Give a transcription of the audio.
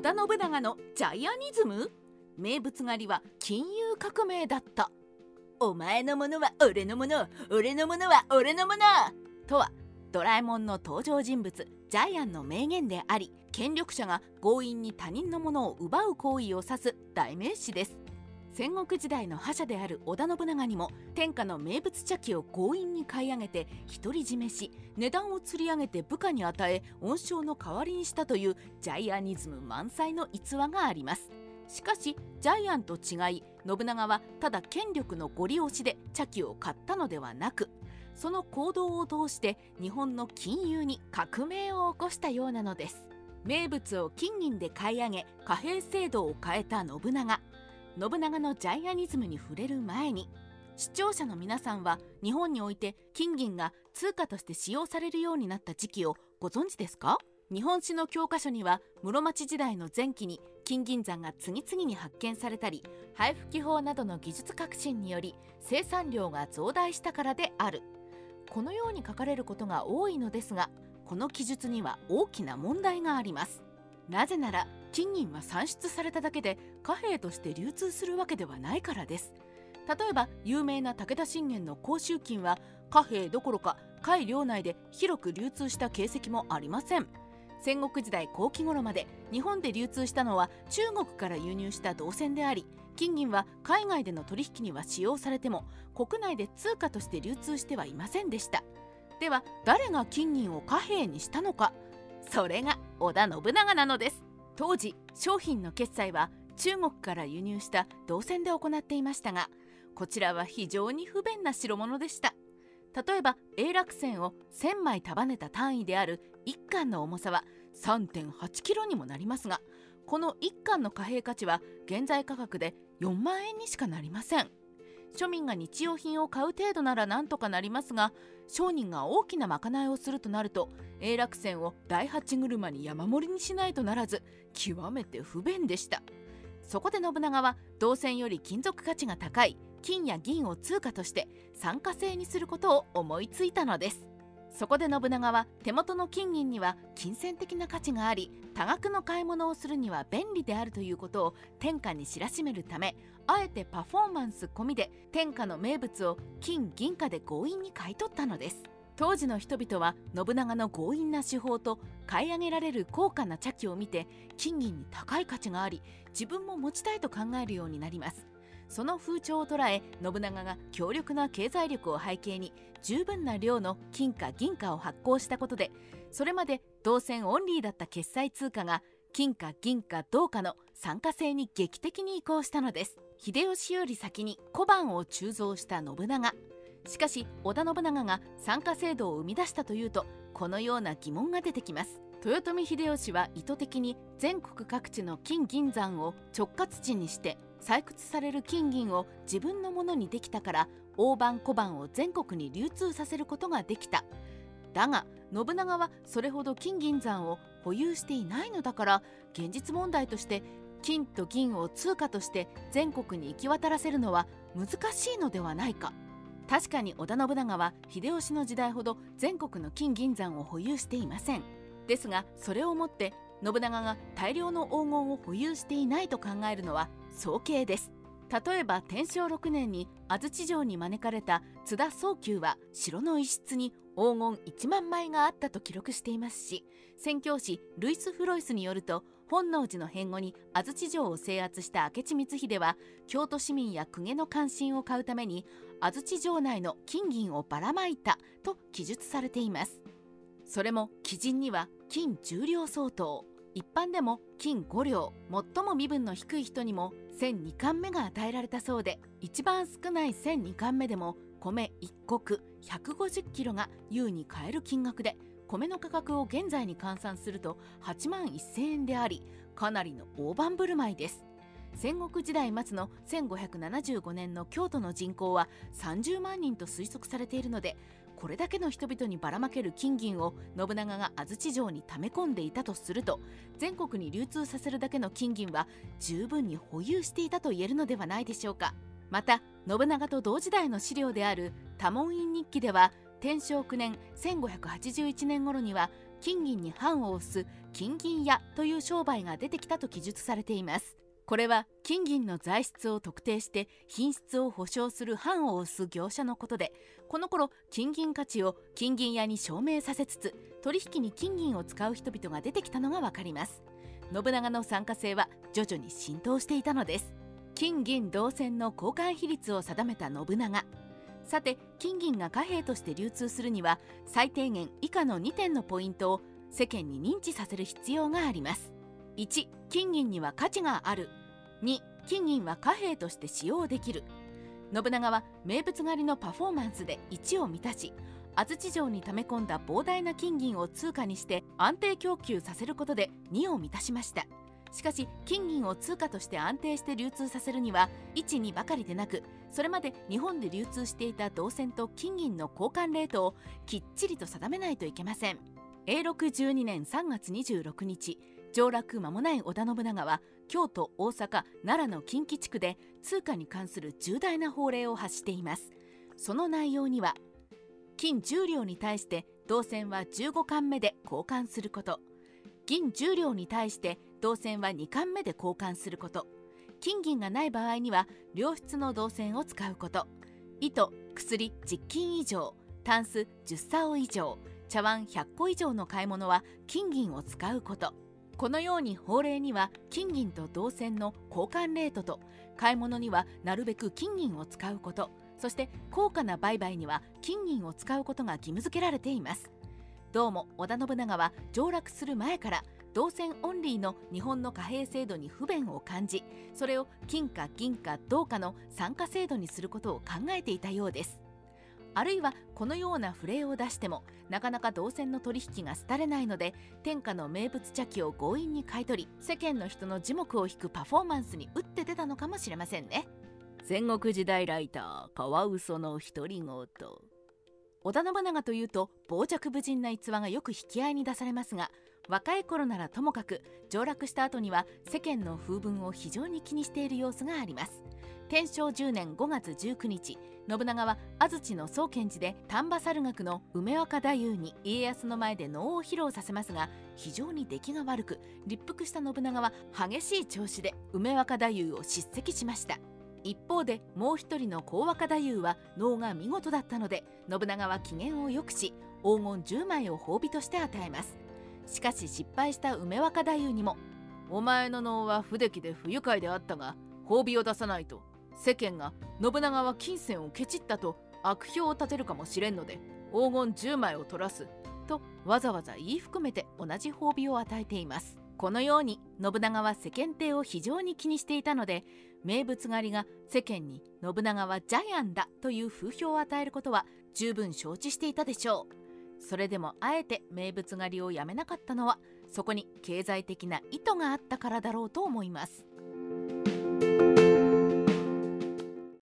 織田信長のジャイアニズム？名物狩りは金融革命だった。お前のものは俺のもの俺のものは俺のもの！とはドラえもんの登場人物ジャイアンの名言であり権力者が強引に他人のものを奪う行為を指す代名詞です。戦国時代の覇者である織田信長にも天下の名物茶器を強引に買い上げて独り占めし値段を釣り上げて部下に与え恩賞の代わりにしたというジャイアニズム満載の逸話があります。しかしジャイアンと違い信長はただ権力のご利用しで茶器を買ったのではなくその行動を通して日本の金融に革命を起こしたようなのです。名物を金銀で買い上げ貨幣制度を変えた信長。信長のジャイアニズムに触れる前に視聴者の皆さんは日本において金銀が通貨として使用されるようになった時期をご存知ですか？日本史の教科書には室町時代の前期に金銀山が次々に発見されたり配布機法などの技術革新により生産量が増大したからである。このように書かれることが多いのですがこの記述には大きな問題があります。なぜなら金銀は算出されただけで貨幣として流通するわけではないからです。例えば有名な武田信玄の甲州金は貨幣どころか海領内で広く流通した形跡もありません。戦国時代後期頃まで日本で流通したのは中国から輸入した銅線であり金銀は海外での取引には使用されても国内で通貨として流通してはいませんでした。では誰が金銀を貨幣にしたのか。それが織田信長なのです。当時商品の決済は中国から輸入した銅線で行っていましたがこちらは非常に不便な代物でした。例えば永楽線を1000枚束ねた単位である1貫の重さは 3.8kg にもなりますがこの1貫の貨幣価値は現在価格で4万円にしかなりません。庶民が日用品を買う程度ならなんとかなりますが商人が大きなまかないをするとなると永楽線を第八車に山盛りにしないとならず極めて不便でした。そこで信長は銅線より金属価値が高い金や銀を通貨として酸化製にすることを思いついたのです。そこで信長は手元の金銀には金銭的な価値があり多額の買い物をするには便利であるということを天下に知らしめるためあえてパフォーマンス込みで天下の名物を金銀貨で強引に買い取ったのです。当時の人々は信長の強引な手法と買い上げられる高価な茶器を見て金銀に高い価値があり自分も持ちたいと考えるようになります。その風潮を捉え信長が強力な経済力を背景に十分な量の金貨銀貨を発行したことでそれまで銅線オンリーだった決済通貨が金貨銀貨銅貨の参加制に劇的に移行したのです。秀吉より先に小判を鋳造した信長。しかし織田信長が参加制度を生み出したというとこのような疑問が出てきます。豊臣秀吉は意図的に全国各地の金銀山を直轄地にして採掘される金銀を自分のものにできたから大判小判を全国に流通させることができた。だが信長はそれほど金銀山を保有していないのだから現実問題として金と銀を通貨として全国に行き渡らせるのは難しいのではないか。確かに織田信長は秀吉の時代ほど全国の金銀山を保有していません。ですがそれをもって信長が大量の黄金を保有していないと考えるのは早計です。例えば天正6年に安土城に招かれた津田宗久は城の一室に黄金1万枚があったと記録していますし宣教師ルイス・フロイスによると本能寺の変後に安土城を制圧した明智光秀は京都市民や公家の関心を買うために安土城内の金銀をばらまいたと記述されています。それも基人には金10両相当一般でも金5両最も身分の低い人にも1002貫目が与えられたそうで一番少ない1002貫目でも米1石150キロが優に買える金額で米の価格を現在に換算すると8万1000円でありかなりの大盤振る舞いです。戦国時代末の1575年の京都の人口は30万人と推測されているのでこれだけの人々にばらまける金銀を信長が安土城に溜め込んでいたとすると全国に流通させるだけの金銀は十分に保有していたと言えるのではないでしょうか。また信長と同時代の資料である多聞院日記では天正9年1581年頃には金銀に藩を押す金銀屋という商売が出てきたと記述されています。これは金銀の材質を特定して品質を保証する藩を押す業者のことでこの頃金銀価値を金銀屋に証明させつつ取引に金銀を使う人々が出てきたのがわかります。信長の参加性は徐々に浸透していたのです。金銀銅線の交換比率を定めた信長。さて金銀が貨幣として流通するには最低限以下の2点のポイントを世間に認知させる必要があります。1金銀には価値がある。2金銀は貨幣として使用できる。信長は名物狩りのパフォーマンスで1を満たし安土城に溜め込んだ膨大な金銀を通貨にして安定供給させることで2を満たしました。しかし金銀を通貨として安定して流通させるには12ばかりでなくそれまで日本で流通していた銅線と金銀の交換レートをきっちりと定めないといけません。永禄12年3月26日上洛間もない織田信長は京都大阪奈良の近畿地区で通貨に関する重大な法令を発しています。その内容には金10両に対して銅線は15巻目で交換すること。銀10両に対して銅線は2巻目で交換すること。金銀がない場合には良質の銅線を使うこと。糸薬10金以上。タンス10竿以上。茶碗100個以上の買い物は金銀を使うこと。このように法令には金銀と銅線の交換レートと買い物にはなるべく金銀を使うこと。そして高価な売買には金銀を使うことが義務付けられています。どうも織田信長は上洛する前から銅線オンリーの日本の貨幣制度に不便を感じそれを金貨銀貨銅貨の参加制度にすることを考えていたようです。あるいはこのような触れを出してもなかなか銅線の取引が廃れないので天下の名物茶器を強引に買い取り世間の人の耳目を引くパフォーマンスに打って出たのかもしれませんね。戦国時代ライターカワウソの独り言。織田信長というと傍若無人な逸話がよく引き合いに出されますが若い頃ならともかく上洛した後には世間の風聞を非常に気にしている様子があります。天正10年5月19日信長は安土の宗賢寺で丹波猿楽の梅若太夫に家康の前で能を披露させますが非常に出来が悪く立腹した信長は激しい調子で梅若太夫を叱責しました。一方でもう一人の高若太夫は能が見事だったので信長は機嫌を良くし黄金10枚を褒美として与えます。しかし失敗した梅若太夫にも「お前の能は不出来で不愉快であったが褒美を出さないと世間が信長は金銭をケチったと悪評を立てるかもしれんので黄金10枚を取らすとわざわざ言い含めて同じ褒美を与えています。このように信長は世間体を非常に気にしていたので名物狩りが世間に信長はジャイアンだという風評を与えることは十分承知していたでしょう。それでもあえて名物狩りをやめなかったのはそこに経済的な意図があったからだろうと思います。